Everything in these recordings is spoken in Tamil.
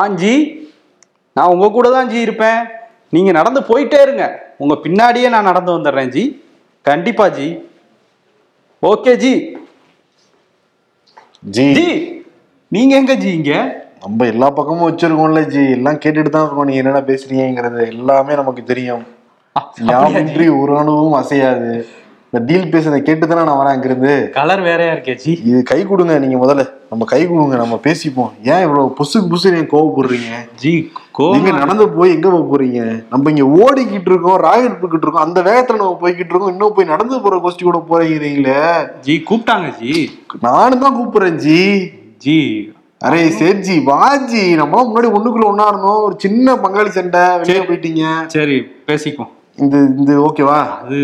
ஆஞ்சி நான் உங்க கூட தான் ஜி இருப்பேன். நீங்க நடந்து போயிட்டே இருங்க. உங்க பின்னாடியே நான் நடந்து வந்துடுறேன் ஜி. கண்டிப்பா ji. Okay G. G. Ji நீங்க எங்க ஜி இங்க? நம்ம எல்லா பக்கமும் வச்சிருக்கோம்ல ஜி. எல்லாம் கேட்டுட்டு தான் இருக்கோம். நீங்க என்னென்ன பேசுறீங்கிறது எல்லாமே நமக்கு தெரியும். யாமின்றி ஒரு அணுவும் அசையாது. இந்த டீல் பேசுறதை கேட்டு தானே நான் வரேன் அங்கிருந்து? கலர் வேறையா இருக்கே ஜி. இது கை கொடுங்க நீங்க முதல்ல. நம்ம கை கொடுங்க நம்ம பேசிப்போம். ஏன் இவ்வளவு புசுக்கு புசு நீங்க கோவப்படுறீங்க? ஜி நீங்க கோவம் நடந்து போய் எங்க போக போறீங்க நம்ம இங்க ஓடிக்கிட்டு இருக்கோம் ராக்கெட் போய்கிட்டு இருக்கோம் அந்த வேகத்துல நம்ம போய்கிட்டு இருக்கோம் இன்னும் போய் நடந்து போற கோஷ்டி கூட போறீங்களே ஜி கூப்பிட்டாங்க ஜி. நானும் தான் கூப்பிடுறேன் ஜி. ஜி. அரே சேட்ஜி வாஜி நம்மளாம் முன்னாடி ஒண்ணுக்குள்ள ஒண்ணா இருந்தோம். ஒரு சின்ன பங்காளி சண்டை வெளியே போயிட்டீங்க. சரி பேசிக்குவோம். இந்த இந்த ஓகேவா அது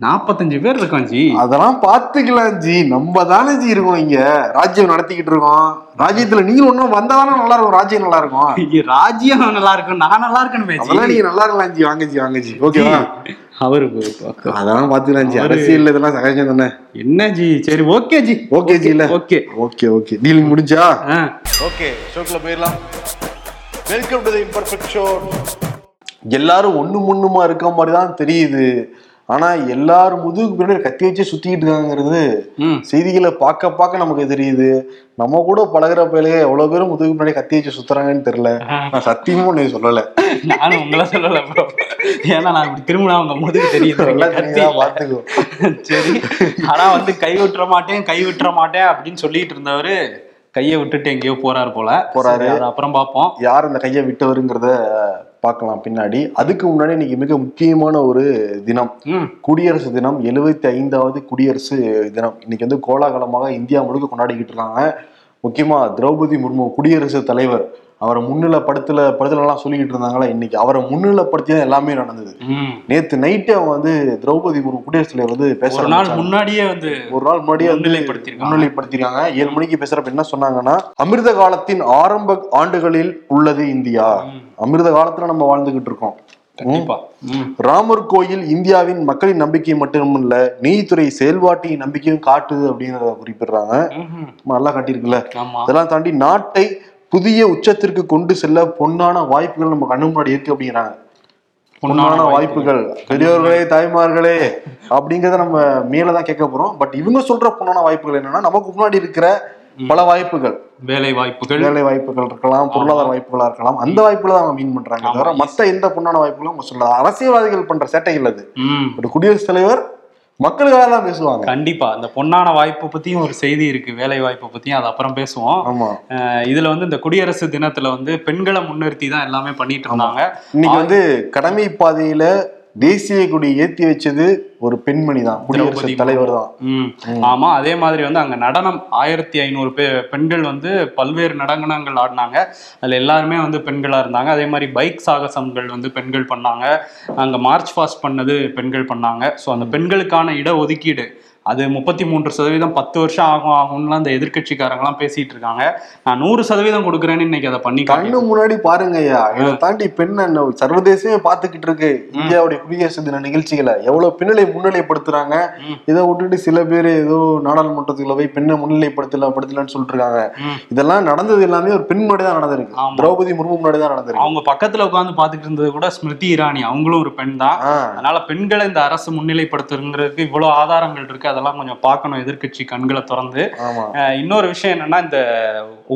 நாற்பத்தஞ்சு பேர் இருக்கோம் ஜி. அதெல்லாம் பாத்துக்கலாம் ஜி. நம்ம தானே ஜி இருக்கோம் இங்க. ராஜ்யம் நடத்திக்கிட்டு இருக்கோம். ராஜ்யத்துல நீங்க ஒண்ணும் வந்தாதானே நல்லா இருக்கும் ராஜ்யம் நல்லா இருக்கும் ராஜ்யம் நல்லா இருக்கும். நான் நல்லா இருக்கணுமே அதெல்லாம் நீங்க நல்லா இருக்கலாம் ஜி. வாங்க ஜி வாங்க ஜி. ஓகேவா அவரு அதெல்லாம் பாத்துக்கலாம் ஜி. அரசியல் இதெல்லாம் சகஜம் தானே? என்ன ஜி? சரி ஓகே ஜி. ஓகே ஜி இல்ல. ஓகே ஓகே ஓகே டீலிங் முடிஞ்சா? ஓகே ஷோக்குள்ள போயிடலாம். Welcome to the imperfect show எல்லாரும் ஒண்ணு முன்னுமா இருக்க மாதிரி தான் தெரியுது. ஆனா எல்லாரும் முதுகுக்கு பின்னாடி கத்தி வச்சு சுத்திக்கிட்டு இருக்காங்கிறது செய்திகளை பார்க்க பார்க்க நமக்கு தெரியுது. நம்ம கூட பழகுற பயிலே எவ்வளவு பேரும் முதுகுக்கு பின்னாடி கத்தி வச்சு சுத்துறாங்கன்னு தெரியல. நான் சத்தியமும் நீ சொல்லல. நானும் உங்களை சொல்லல ஏன்னா நான் இப்படி திரும்பினா உங்க முதுகு தெரியுது. பாத்துக்கோ சரி. ஆனா வந்து கை விட்டுற மாட்டேன் கை விட்டுற மாட்டேன் அப்படின்னு சொல்லிட்டு இருந்தவரு கையை விட்டுட்டு எங்கேயோ போறாரு போல. போறாரு. அப்புறம் பார்ப்போம். யார் அந்த கையை விட்டவருங்கிறத பார்க்கலாம் பின்னாடி. அதுக்கு முன்னாடி இன்னைக்கு மிக முக்கியமான ஒரு தினம். குடியரசு தினம் எழுபத்தி ஐந்தாவது குடியரசு தினம். இன்னைக்கு வந்து கோலாகலமாக இந்தியா முழுக்க கொண்டாடிக்கிட்டு இருக்காங்க. முக்கியமா திரௌபதி முர்மு குடியரசு தலைவர். அவரை முன்னிலைப்படுத்தல படுத்தலாம் சொல்லிக்கிட்டு இருந்தாங்களா இன்னைக்கு அவரை முன்னிலைப்படுத்தி தான் எல்லாமே நடந்தது. நேத்து நைட்டு அவங்க வந்து திரௌபதி முர்மு குடியரசு தலைவர் வந்து பேச ஒரு நாள். முன்னாடியே வந்து ஒரு நாள் முன்னாடியே வந்து முன்னிலைப்படுத்தியிருக்காங்க. முன்னிலைப்படுத்திருக்காங்க ஏழு மணிக்கு பேசுறப்ப என்ன சொன்னாங்கன்னா அமிர்த காலத்தின் ஆரம்ப ஆண்டுகளில் உள்ளது இந்தியா. அமிர்த காலத்துல நம்ம வாழ்ந்துகிட்டு இருக்கோம். ராமர் கோயில் இந்தியாவின் மக்களின் நம்பிக்கை மட்டுமல்ல நீதித்துறை செயல்பாட்டின் நம்பிக்கையும் காட்டுது அப்படிங்கிறத குறிப்பிடுறாங்க. நல்லா காட்டியிருக்குல்ல. இதெல்லாம் தாண்டி நாட்டை புதிய உச்சத்திற்கு கொண்டு செல்ல பொன்னான வாய்ப்புகள் நம்ம கண்ணு முன்னாடி இருக்கு அப்படிங்கிறாங்க. பொன்னான வாய்ப்புகள். பெரியோர்களே தாய்மார்களே அப்படிங்கறத நம்ம மேலதான் கேட்க போறோம். பட் இவங்க சொல்ற பொன்னான வாய்ப்புகள் என்னன்னா நமக்கு முன்னாடி இருக்கிற பல வாய்ப்புகள். வேலை வாய்ப்புகள். வேலை வாய்ப்புகள் இருக்கலாம் பொருளாதார வாய்ப்புகளா இருக்கலாம். அந்த வாய்ப்புகளை தான் அவங்க மீன் பண்றாங்க தவிர மத்த எந்த பொன்னான வாய்ப்புகளும் அவங்க சொல்லல அரசியல்வாதிகள் பண்ற சேட்டைகள் அது ஒரு குடியரசுத் தலைவர் மக்களுக்காக தான் பேசுவாங்க. கண்டிப்பா. அந்த பொன்னான வாய்ப்பு பத்தியும் ஒரு செய்தி இருக்கு வேலை வாய்ப்பு பத்தியும் அது அப்புறம் பேசுவோம். ஆமா. இதுல வந்து இந்த குடியரசு தினத்துல வந்து பெண்களை முன்னிறுத்தி தான் எல்லாமே பண்ணிட்டு இருந்தாங்க. இன்னைக்கு வந்து கடமை பாதையில தேசிய கொடி ஏத்தி வச்சது ஒரு பெண்மணி தான் குடியரசு தலைவர் தான் ஆமா அதே மாதிரி வந்து அங்க நடனம் ஆயிரத்தி ஐநூறு பே பெண்கள் வந்து பல்வேறு நடனங்கள் ஆடினாங்க. அதுல எல்லாருமே வந்து பெண்களா இருந்தாங்க. அதே மாதிரி பைக் சாகசங்கள் வந்து பெண்கள் பண்ணாங்க. அங்க மார்ச் பாஸ்ட் பண்ணது பெண்கள் பண்ணாங்க. ஸோ அந்த பெண்களுக்கான இட ஒதுக்கீடு அது முப்பத்தி மூன்று சதவீதம் பத்து வருஷம் ஆகும் ஆகும்லாம் அந்த எதிர்க்கட்சிக்காரங்களாம் பேசிட்டு இருக்காங்க. நான் நூறு சதவீதம் கொடுக்குறேன்னு இன்னைக்கு அதை பண்ணி கண்ணு முன்னாடி பாருங்க ஐயா. இதை தாண்டி பெண் சர்வதேசமே பாத்துக்கிட்டு இருக்கு. இந்தியாவுடைய குடியரசு தின நிகழ்ச்சிகளை. எவ்வளவு பெண்களை முன்னிலைப்படுத்துறாங்க. இதை விட்டுட்டு சில பேர் ஏதோ நாடாளுமன்றத்துக்குள்ள போய் பெண்ணை முன்னிலைப்படுத்தல படுத்தலன்னு சொல்லிட்டு இருக்காங்க. இதெல்லாம் நடந்தது எல்லாமே ஒரு பெண் முன்னாடி தான் நடந்திருக்கு. திரௌபதி முர்மு முன்னாடி தான் நடந்திருக்கு. அவங்க பக்கத்துல உட்காந்து பாத்துக்கிட்டு இருந்தது கூட ஸ்மிருதி இரானி. அவங்களும் ஒரு பெண் தான். அதனால பெண்களை இந்த அரசு முன்னிலைப்படுத்துறதுக்கு இவ்வளவு ஆதாரங்கள் இருக்கு. அதெல்லாம் கொஞ்சம் பார்க்கணும் எதிர்க்கட்சி கண்களை திறந்து. இன்னொரு விஷயம் என்னன்னா இந்த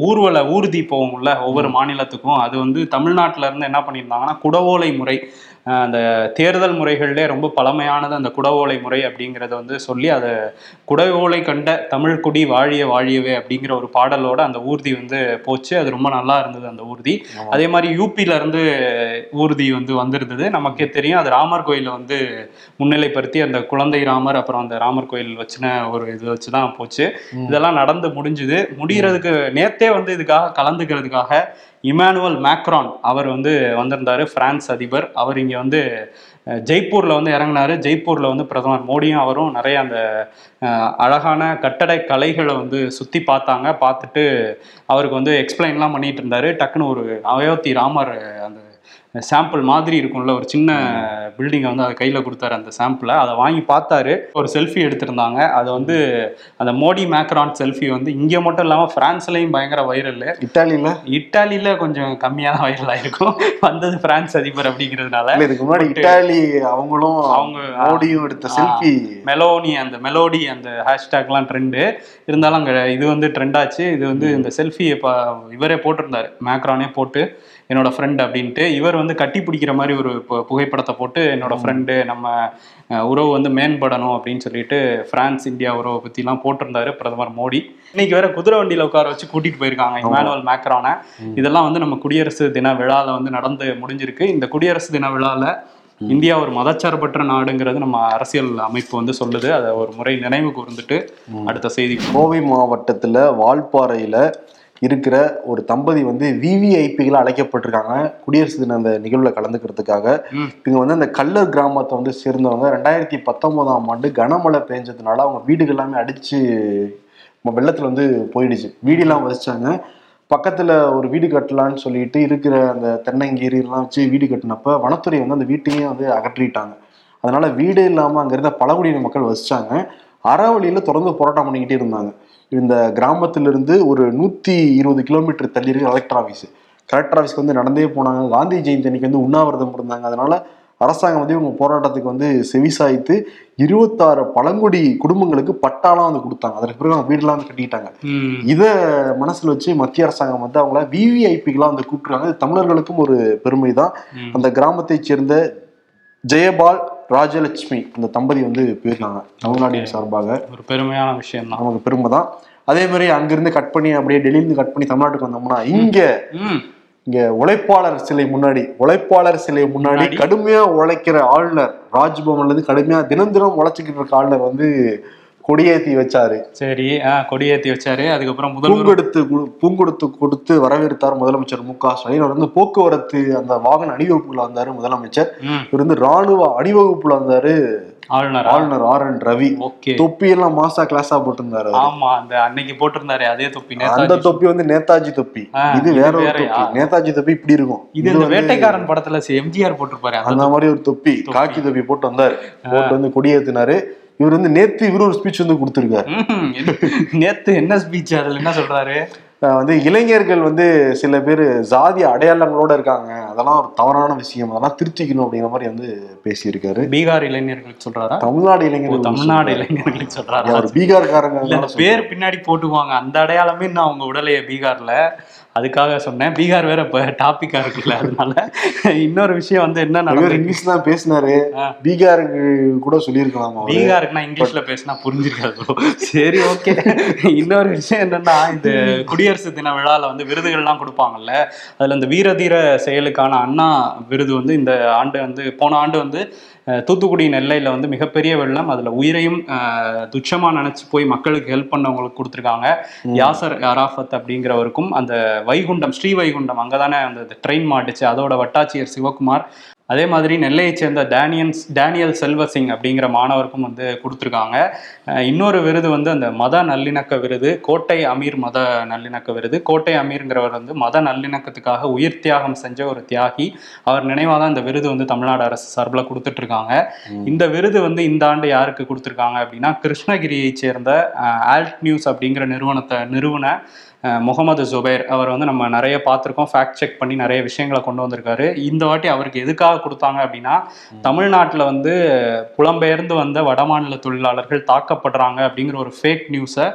ஊர்வல ஊர்தி போகும்ல ஒவ்வொரு மாநிலத்துக்கும். அது வந்து தமிழ்நாட்டுல இருந்து என்ன பண்ணியிருந்தாங்கன்னா குடவோலை முறை அந்த தேர்தல் முறைகள்லே ரொம்ப பழமையானது அந்த குடவோலை முறை அப்படிங்கறத வந்து சொல்லி அதை குடவோலை கண்ட தமிழ் குடி வாழிய வாழியவே அப்படிங்கிற ஒரு பாடலோட அந்த ஊர்தி வந்து போச்சு. அது ரொம்ப நல்லா இருந்தது அந்த ஊர்தி. அதே மாதிரி யூபில இருந்து ஊர்தி வந்து வந்திருந்தது. நமக்கே தெரியும் அது ராமர் கோயிலை வந்து முன்னிலைப்படுத்தி அந்த குழந்தை ராமர் அப்புறம் அந்த ராமர் கோயில் வச்சுன ஒரு இது வச்சு தான் போச்சு. இதெல்லாம் நடந்து முடிஞ்சுது. முடியறதுக்கு நேத்தே வந்து இதுக்காக கலந்துக்கிறதுக்காக இமானுவல் மேக்ரான் அவர் வந்து வந்திருந்தாரு பிரான்ஸ் அதிபர். அவர் இங்கே வந்து ஜெய்ப்பூரில் வந்து இறங்குனாரு. ஜெய்ப்பூரில் வந்து பிரதமர் மோடியும் அவரும் நிறைய அந்த அழகான கட்டட கலைகளை வந்து சுற்றி பார்த்தாங்க. பார்த்துட்டு அவருக்கு வந்து எக்ஸ்பிளைன்லாம் பண்ணிகிட்டு இருந்தார். டக்குன்னு ஒரு அயோத்தி ராமர் அந்த சாம்பிள் மாதிரி இருக்கும்ல ஒரு சின்ன பில்டிங்கை வந்து அதை கையில் கொடுத்தாரு அந்த சாம்பிளை. அதை வாங்கி பார்த்தாரு. ஒரு செல்ஃபி எடுத்திருந்தாங்க. அதை வந்து அந்த மோடி மேக்ரான் செல்ஃபி வந்து இங்கே மட்டும் இல்லாமல் ஃப்ரான்ஸ்லையும் பயங்கர வைரல் இட்டாலியில இட்டாலியில கொஞ்சம் கம்மியாக தான் வைரல் ஆயிருக்கும். வந்தது பிரான்ஸ் அதிபர் அப்படிங்கிறதுனால. இதுக்கு முன்னாடி இட்டாலி அவங்களும் அவங்க மோடியும் எடுத்த செல்ஃபி மெலோனி அந்த மெலோடி அந்த ஹேஷ்டேக்லாம் ட்ரெண்டு இருந்தாலும் அங்கே இது வந்து ட்ரெண்ட் ஆச்சு. இது வந்து இந்த செல்ஃபி இப்போ இவரே போட்டிருந்தாரு. மேக்ரானே போட்டு. என்னோட ஃப்ரெண்ட் அப்படின்ட்டு இவர் வந்து கட்டி பிடிக்கிற மாதிரி ஒரு புகைப்படத்தை போட்டு என்னோட ஃப்ரெண்டு நம்ம உறவு வந்து மேம்படணும் அப்படின்னு சொல்லிட்டு பிரான்ஸ் இந்தியா உறவை பற்றிலாம் போட்டிருந்தாரு பிரதமர் மோடி. இன்னைக்கு வேற குதிரை வண்டியில உட்கார வச்சு கூட்டிட்டு போயிருக்காங்க இமானுவல் மேக்ரானை. இதெல்லாம் வந்து நம்ம குடியரசு தின விழால வந்து நடந்து முடிஞ்சிருக்கு. இந்த குடியரசு தின விழால இந்தியா ஒரு மதச்சார்பற்ற நாடுங்கிறது நம்ம அரசியல் அமைப்பு வந்து சொல்லுது. அதை ஒரு முறை நினைவு கூர்ந்துட்டு அடுத்த செய்தி கோவை மாவட்டத்துல வால்பாறையில இருக்கிற ஒரு தம்பதி வந்து விவிஐபிகள் அழைக்கப்பட்டிருக்காங்க. குடியரசு தின அந்த நிகழ்வுல கலந்துக்கிறதுக்காக. இவங்க வந்து அந்த கல்லர் கிராமத்தை வந்து சேர்ந்தவங்க. ரெண்டாயிரத்தி பத்தொன்பதாம் ஆண்டு கனமழை பெஞ்சதுனால அவங்க வீடுகள் எல்லாமே அடிச்சு ம- வெள்ளத்துல வந்து போயிடுச்சு. வீடெல்லாம் வசிச்சாங்க. பக்கத்துல ஒரு வீடு கட்டலான்னு சொல்லிட்டு இருக்கிற அந்த தென்னங்கீரி எல்லாம் வச்சு வீடு கட்டினப்ப வனத்துறை வந்து அந்த வீட்டையும் வந்து அகற்றிட்டாங்க. அதனால வீடு இல்லாம அங்க இருந்த பழங்குடியின மக்கள் வசிச்சாங்க. அறவழியில தொடர்ந்து போராட்டம் பண்ணிக்கிட்டே இருந்தாங்க. இந்த கிராமத்திலிருந்து ஒரு நூத்தி இருபது கிலோமீட்டர் தள்ளி இருக்கு கலெக்டர் ஆஃபீஸ் கலெக்டர் ஆஃபீஸ்க்கு வந்து நடந்தே போனாங்க. காந்தி ஜெயந்தி அன்னைக்கு வந்து உண்ணாவிரதம் இருந்தாங்க. அதனால அரசாங்கம் வந்து இவங்க போராட்டத்துக்கு வந்து செவிசாய்த்து இருபத்தாறு பழங்குடி குடும்பங்களுக்கு பட்டாலாம் வந்து கொடுத்தாங்க. அதற்கு பிறகு அவங்க வீடெல்லாம் வந்து கட்டிக்கிட்டாங்க. இத மனசுல வச்சு மத்திய அரசாங்கம் வந்து அவங்கள விவிஐபிகளா வந்து கூப்பிட்டுருக்காங்க. தமிழர்களுக்கும் ஒரு பெருமை தான். அந்த கிராமத்தைச் சேர்ந்த ஜெயபால் ராஜலட்சுமி அந்த தம்பதி வந்து போயிருக்காங்க தமிழ்நாட்டின் சார்பாக. ஒரு பெருமையான விஷயம் தான் நமக்கு பெருமை தான் அதே மாதிரி அங்கிருந்து கட் பண்ணி அப்படியே டெல்லியிலிருந்து கட் பண்ணி தமிழ்நாட்டுக்கு வந்தோம்னா இங்க இங்க உழைப்பாளர் சிலை முன்னாடி உழைப்பாளர் சிலை முன்னாடி முன்னாடி? கடுமையா உழைக்கிற ஆளுநர் ராஜ்பவன்ல இருந்து கடுமையா தினம் தினம் உழைச்சிக்கிட்டு இருக்க ஆளுநர் வந்து கொடியேத்தி வச்சாரு. சரி கொடியேத்தி வச்சாரு. அதுக்கப்புறம் பூங்கொடுத்து பூங்கொடுத்து கொடுத்து வரவேற்றார் முதலமைச்சர் மு க ஸ்டாலின். அவர் வந்து போக்குவரத்து அந்த வாகன அணிவகுப்புல வந்தாரு முதலமைச்சர். இவர் வந்து ராணுவ அணிவகுப்புல வந்தாரு. ஆளுநர்? ஆளுநர் ஆர் என் ரவி. ஓகே. தொப்பி எல்லாம் மாசா கிளாஸா போட்டிருந்தாரு. ஆமா அந்த அன்னைக்கு போட்டிருந்தாரு அதே தொப்பி அந்த தொப்பி வந்து நேதாஜி தொப்பி. இது வேற ஒரு நேதாஜி தொப்பி இப்படி இருக்கும். இது இந்த வேட்டைக்காரன் படத்துல எம்ஜிஆர் போட்டிருப்பாரு அந்த அந்த மாதிரி ஒரு தொப்பி. காக்கி தொப்பி போட்டு வந்தாரு. போட்டு வந்து கொடியேத்தினாரு. இவர் வந்து நேத்து இவரு ஒரு ஸ்பீச் வந்து கொடுத்திருக்காரு. நேத்து என்ன ஸ்பீச் அதுல என்ன சொல்றாரு? வந்து இளைஞர்கள் வந்து சில பேர் ஜாதி அடையாளங்களோட இருக்காங்க. அதெல்லாம் ஒரு தவறான விஷயம். அதெல்லாம் திருத்திக்கணும் அப்படிங்கிற மாதிரி வந்து பேசியிருக்காரு. பீகார் இளைஞர்களுக்கு சொல்றாரா? தமிழ்நாடு இளைஞர்கள் தமிழ்நாடு இளைஞர்களுக்கு சொல்றாரா? பீகார்காரங்க பேர் பின்னாடி போட்டுவாங்க. அந்த அடையாளமே இன்னும் அவங்க உடலையே பீகார்ல. அதுக்காக சொன்னேன். பீகார் வேற இப்ப டாபிக்கா இருக்குல்ல அதனால இன்னொரு விஷயம் வந்து என்ன நடந்தது இங்கிலீஷ் தான் பேசினாரு. பீகாருக்கு கூட சொல்லியிருக்கலாம் பீகாருக்குன்னா இங்கிலீஷ்ல பேசினா புரிஞ்சிருக்காது. சரி ஓகே. இன்னொரு விஷயம் என்னன்னா இந்த குடியரசு தின விழால வந்து விருதுகள்லாம் கொடுப்பாங்கல்ல அதுல இந்த வீரதீர செயலுக்கான அண்ணா விருது வந்து இந்த ஆண்டு வந்து போன ஆண்டு வந்து தூத்துக்குடி நெல்லையில வந்து மிகப்பெரிய வெள்ளம். அதுல உயிரையும் அஹ், துச்சமா நினைச்சு போய் மக்களுக்கு ஹெல்ப் பண்ணவங்களுக்கு கொடுத்துருக்காங்க. யாசர் அராஃபத் அப்படிங்கிறவருக்கும் அந்த வைகுண்டம் ஸ்ரீ வைகுண்டம் அங்கதானே அந்த ட்ரெயின் மாட்டுச்சு. அதோட வட்டாட்சியர் சிவகுமார் அதே மாதிரி நெல்லையைச் சேர்ந்த டேனியன்ஸ் டேனியல் செல்வசிங் அப்படிங்கிற மாணவருக்கும் வந்து கொடுத்துருக்காங்க. இன்னொரு விருது வந்து அந்த மத நல்லிணக்க விருது கோட்டை அமீர் மத நல்லிணக்க விருது. கோட்டை அமீர்ங்கிறவர் வந்து மத நல்லிணக்கத்துக்காக உயிர் தியாகம் செஞ்ச ஒரு தியாகி. அவர் நினைவாக தான் இந்த விருது வந்து தமிழ்நாடு அரசு சார்பில் கொடுத்துட்டு இருக்காங்க இந்த விருது வந்து இந்த ஆண்டு யாருக்கு கொடுத்துருக்காங்க அப்படின்னா கிருஷ்ணகிரியைச் சேர்ந்த ஆல்ட் நியூஸ் அப்படிங்கிற நிறுவனத்தை நிறுவன முகமது ஜுபைர் அவர் வந்து நம்ம நிறைய பார்த்துருக்கோம். ஃபேக்ட் செக் பண்ணி நிறைய விஷயங்களை கொண்டு வந்திருக்காரு. இந்த வாட்டி அவருக்கு எதுக்காக கொடுத்தாங்க அப்படின்னா தமிழ்நாட்டில் வந்து புலம்பெயர்ந்து வந்த வடமாநில தொழிலாளர்கள் தாக்கப்படுறாங்க அப்படிங்கிற ஒரு ஃபேக் நியூஸை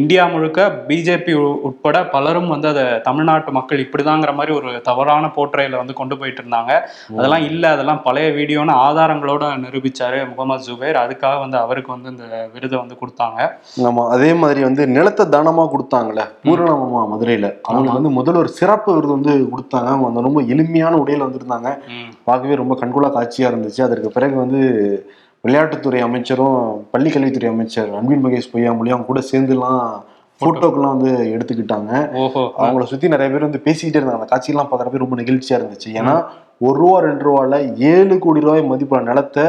இந்தியா முழுக்க பிஜேபி உட்பட பலரும் வந்து அதை தமிழ்நாட்டு மக்கள் இப்படிதாங்கிற மாதிரி ஒரு தவறான போற்றையில வந்து கொண்டு போயிட்டு இருந்தாங்க. அதெல்லாம் இல்லை அதெல்லாம் பழைய வீடியோன்னு ஆதாரங்களோட நிரூபிச்சாரு முகமது ஜுபைர். அதுக்காக வந்து அவருக்கு வந்து இந்த விருதை வந்து கொடுத்தாங்க. ஆமா அதே மாதிரி வந்து நிலத்தை தானமா கொடுத்தாங்கல்ல? பூரணமாமா மதுரையில. அவங்களுக்கு வந்து முதல்ல ஒரு சிறப்பு விருது வந்து கொடுத்தாங்க. அவங்க வந்து ரொம்ப எளிமையான உடையில வந்திருந்தாங்க. பார்க்கவே ரொம்ப கண்கொள்ளா காட்சியா இருந்துச்சு. அதற்கு பிறகு வந்து விளையாட்டுத்துறை அமைச்சரும் பள்ளி கல்வித்துறை அமைச்சர் அன்பில் மகேஷ் பொய்யாமொழி அவங்க கூட சேர்ந்துலாம் போட்டோக்கெல்லாம் வந்து எடுத்துக்கிட்டாங்க. அவங்கள சுத்தி நிறைய பேர் வந்து பேசிக்கிட்டே இருந்தாங்க. அந்த காட்சியெல்லாம் பார்க்குறப்ப ரொம்ப நெகிழ்ச்சியா இருந்துச்சு. ஏன்னா ஒரு ரூபா ரெண்டு ரூபால ஏழு கோடி ரூபாய் மதிப்புள்ள நிலத்தை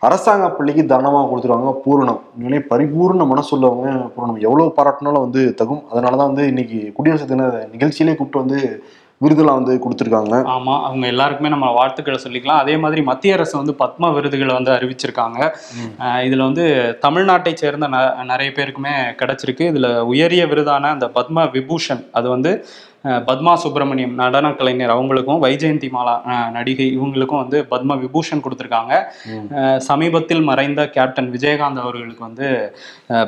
அரசாங்க பள்ளிக்கு தானமா கொடுத்துருவாங்க? பூரணம். உண்மையிலே பரிபூர்ண மனசுள்ளவங்க பூரணம். எவ்வளவு பாராட்டினாலும் வந்து தகும். அதனாலதான் வந்து இன்னைக்கு குடியரசு தின நிகழ்ச்சியிலே கூப்பிட்டு வந்து விருதுலாம் வந்து கொடுத்துருக்காங்க. ஆமா அவங்க எல்லாருக்குமே நம்ம வாழ்த்துக்களை சொல்லிக்கலாம். அதே மாதிரி மத்திய அரசு வந்து பத்ம விருதுகளை வந்து அறிவிச்சிருக்காங்க. இதுல வந்து தமிழ்நாட்டை சேர்ந்த ந- நிறைய பேருக்குமே கிடைச்சிருக்கு. இதுல உயரிய விருதான அந்த பத்ம விபூஷன் அது வந்து பத்மா சுப்பிரமணியம் நடன கலைஞர் அவங்களுக்கும் வைஜெயந்தி மாலா நடிகை இவங்களுக்கும் வந்து பத்ம விபூஷன் கொடுத்துருக்காங்க. சமீபத்தில் மறைந்த கேப்டன் விஜயகாந்த் அவர்களுக்கு வந்து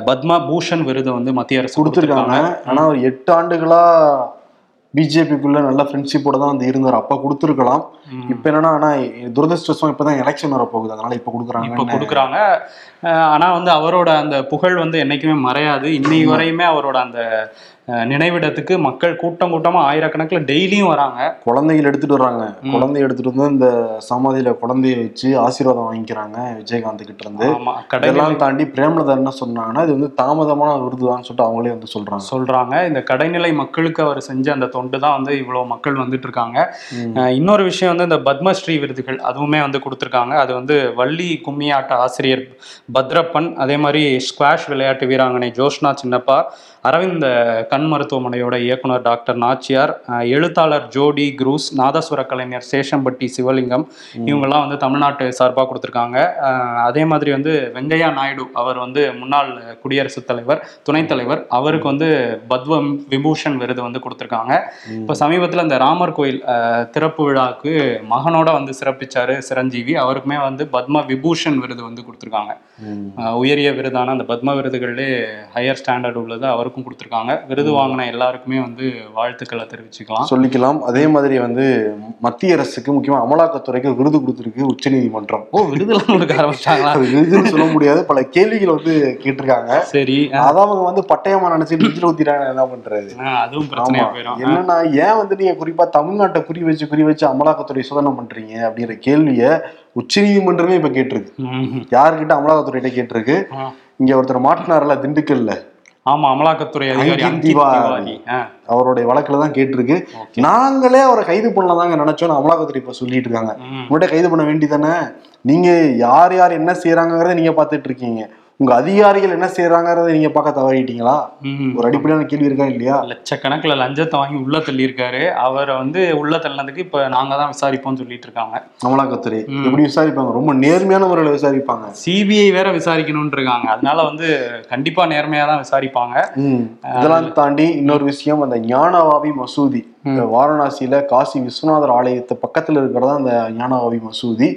பத்ம பூஷன் விருது வந்து மத்திய அரசு கொடுத்துருக்காங்க. ஆனா ஒரு எட்டு ஆண்டுகளா பிஜேபிக்குள்ள நல்ல ஃப்ரெண்ட்ஷிப்போட தான் வந்து இருந்தார். அப்ப கொடுத்துருக்கலாம். இப்ப என்னன்னா ஆனா துரதிருஷ்டவசம் இப்பதான் எலெக்ஷன் வர போகுது அதனால இப்ப இப்ப கொடுக்குறாங்க. கொடுக்குறாங்க அஹ் ஆனா வந்து அவரோட அந்த புகழ் வந்து என்னைக்குமே மறையாது. இன்னைக்கு வரையுமே அவரோட அந்த நினைவிடத்துக்கு மக்கள் கூட்டம் கூட்டமா ஆயிரக்கணக்கில் டெய்லியும் வராங்க. குழந்தைகள் எடுத்துட்டு வர்றாங்க. குழந்தைய எடுத்துட்டு வந்து இந்த சமாதியில குழந்தைய வச்சு ஆசீர்வாதம் வாங்கிக்கிறாங்க விஜயகாந்த் கிட்ட இருந்து இதெல்லாம் தாண்டி பிரேமலதா என்ன சொன்னாங்கன்னா இது வந்து தாமதமான விருதுதான் சொல்லிட்டு அவங்களே வந்து சொல்றாங்க. சொல்றாங்க. இந்த கடைநிலை மக்களுக்கு அவர் செஞ்ச அந்த தொண்டு தான் வந்து இவ்வளவு மக்கள் வந்துட்டு இருக்காங்க. இன்னொரு விஷயம் வந்து இந்த பத்மஸ்ரீ விருதுகள் அதுவுமே வந்து கொடுத்துருக்காங்க. அது வந்து வள்ளி கும்மியாட்ட ஆசிரியர் பத்ரப்பன் அதே மாதிரி ஸ்குவாஷ் விளையாட்டு வீராங்கனை ஜோஷ்னா சின்னப்பா அரவிந்த் கண் மருத்துவமனையோட இயக்குனர் டாக்டர் நாச்சியார் எழுத்தாளர் ஜோடி குரூஸ் நாதஸ்வர கலைஞர் சேஷம்பட்டி சிவலிங்கம் இவங்கெல்லாம் வந்து தமிழ்நாட்டு சார்பாக கொடுத்துருக்காங்க. அதே மாதிரி வந்து வெங்கையா நாயுடு அவர் வந்து முன்னாள் குடியரசுத் தலைவர் துணைத் தலைவர். அவருக்கு வந்து பத்ம விபூஷன் விருது வந்து கொடுத்துருக்காங்க. இப்போ சமீபத்தில் இந்த ராமர் கோயில் திறப்பு விழாவுக்கு மகனோட வந்து சிறப்பிச்சாரு சிரஞ்சீவி. அவருக்குமே வந்து பத்ம விபூஷன் விருது வந்து கொடுத்துருக்காங்க. உயரிய விருதான அந்த பத்ம விருதுகளிலே ஹையர் ஸ்டாண்டர்ட் உள்ளது அவருக்கும் கொடுத்துருக்காங்க. விருது வாங்கின எல்லாருக்குமே வந்து வாழ்த்துக்களை தெரிவிச்சுக்கலாம். சொல்லிக்கலாம். அதே மாதிரி வந்து மத்திய அரசுக்கு முக்கியமா அமலாக்கத்துறைக்கு விருது கொடுத்திருக்கு உச்சநீதிமன்றம் ஓ விருதுலாம் கொடுக்க ஆரம்பிச்சிட்டாங்களா? அது விருதுன்னு சொல்ல முடியாது. பல கேள்விகள் வந்து கேட்டிருக்காங்க. சரி அத அவங்க வந்து பட்டயமா நினைச்சு நெஞ்சில ஊத்திட்டாங்க. என்ன பண்றது? அதுவும் பிரச்சனையா ஆமா. போயிடும் என்னன்னா ஏன் வந்து நீங்க குறிப்பா தமிழ்நாட்டை குறி வச்சு குறி வச்சு அமலாக்கத்துறை சோதனை பண்றீங்க அப்படிங்கிற கேள்விய உச்சநீதிமன்றமே இப்ப கேட்டிருக்கு. ம்ஹும். யார்கிட்ட அமலாக்கத்துறையிட்ட கேட்டிருக்கு. இங்க ஒருத்தர் மாட்டினார்ல திண்டுக்கல்ல. ஆமா அமலாக்கத்துறை அதிகாரி அவருடைய வழக்குல தான் கேட்டிருக்கு. நாங்களே அவரை கைது பண்ணலாதாங்க நினைச்சோம் அமலாக்கத்துறை இப்ப சொல்லிட்டு இருக்காங்க. உங்கள்கிட்ட கைது பண்ண வேண்டியதானே நீங்க யார் யார் என்ன செய்யறாங்கிறத நீங்க பார்த்துட்டு இருக்கீங்க. உங்க அதிகாரிகள் என்ன செய்யறாங்கிறத நீங்க பார்க்க தவறிட்டீங்களா. ஒரு அடிப்படையான கேள்வி இருக்கா இல்லையா? லட்சக்கணக்கில் லஞ்சத்தை வாங்கி உள்ள தள்ளியிருக்காரு. அவரை வந்து உள்ள தள்ளினதுக்கு இப்ப நாங்க தான் விசாரிப்போம்னு சொல்லிட்டு இருக்காங்க. அமலாக்கத்துறை. எப்படி விசாரிப்பாங்க? ரொம்ப நேர்மையான முறையில விசாரிப்பாங்க. சிபிஐ வேற விசாரிக்கணும்னு இருக்காங்க. அதனால வந்து கண்டிப்பா நேர்மையா தான் விசாரிப்பாங்க. இதெல்லாம் தாண்டி இன்னொரு விஷயம் அந்த ஞானவாவி மசூதி. வாரணாசியில காசி விஸ்வநாதர் ஆலயத்து பக்கத்துல இருக்கிறதா அந்த ஞானவாவி மசூதி.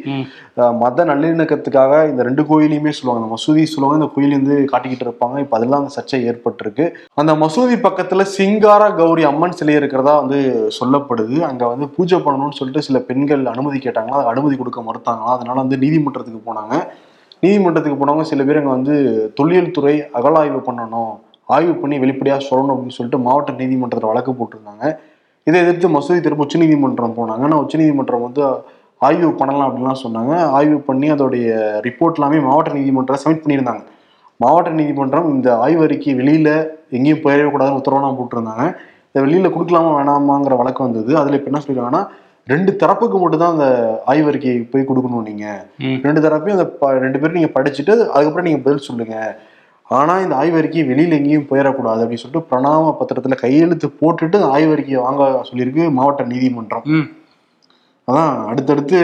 மத நல்லிணக்கத்துக்காக இந்த ரெண்டு கோயிலையுமே சொல்லுவாங்க. அந்த மசூதி சொல்லுவாங்க. இந்த கோயில் வந்து காட்டிக்கிட்டு இருப்பாங்க. இப்ப அதெல்லாம் அந்த சர்ச்சை ஏற்பட்டிருக்கு. அந்த மசூதி பக்கத்துல சிங்கார கௌரி அம்மன் சிலை இருக்கிறதா வந்து சொல்லப்படுது. அங்க வந்து பூஜை பண்ணணும்னு சொல்லிட்டு சில பெண்கள் அனுமதி கேட்டாங்களா? அது அனுமதி கொடுக்க மறுத்தாங்களா? அதனால வந்து நீதிமன்றத்துக்கு போனாங்க. நீதிமன்றத்துக்கு போனவங்க சில பேர் அங்க வந்து தொல்லியல் துறை அகழாய்வு பண்ணணும் ஆய்வு பண்ணி வெளிப்படையா சொல்லணும் அப்படின்னு சொல்லிட்டு மாவட்ட நீதிமன்றத்தில் வழக்கு போட்டிருந்தாங்க. இதை எதிர்த்து மசூதி திரும்ப உச்சநீதிமன்றம் போனாங்க. ஆனால் உச்சநீதிமன்றம் வந்து ஆய்வு பண்ணலாம் அப்படின்லாம் சொன்னாங்க. ஆய்வு பண்ணி அதோடைய ரிப்போர்ட் எல்லாமே மாவட்ட நீதிமன்றம் சப்மிட் பண்ணியிருந்தாங்க. மாவட்ட நீதிமன்றம் இந்த ஆய்வறிக்கை வெளியில எங்கேயும் போயிடவே கூடாதுன்னு உத்தரவுலாம் போட்டிருந்தாங்க. இதை வெளியில கொடுக்கலாமா வேணாமாங்கிற வழக்கு வந்தது. அதுல இப்ப என்ன சொல்லிருக்காங்கன்னா ரெண்டு தரப்புக்கு மட்டும் தான் அந்த ஆய்வறிக்கையை போய் கொடுக்கணும் நீங்க. ம். ரெண்டு தரப்பையும் அந்த ரெண்டு பேரும் நீங்க படிச்சுட்டு அதுக்கப்புறம் நீங்க பதில் சொல்லுங்க. ஆனா இந்த ஆய்வறிக்கை வெளியில எங்கேயும் போயிடக்கூடாது அப்படின்னு சொல்லிட்டு பிரணாம பத்திரத்துல கையெழுத்து போட்டுட்டு ஆய்வறிக்கையை வாங்க சொல்லியிருக்கு மாவட்ட நீதிமன்றம். அதான் அடுத்தடுத்து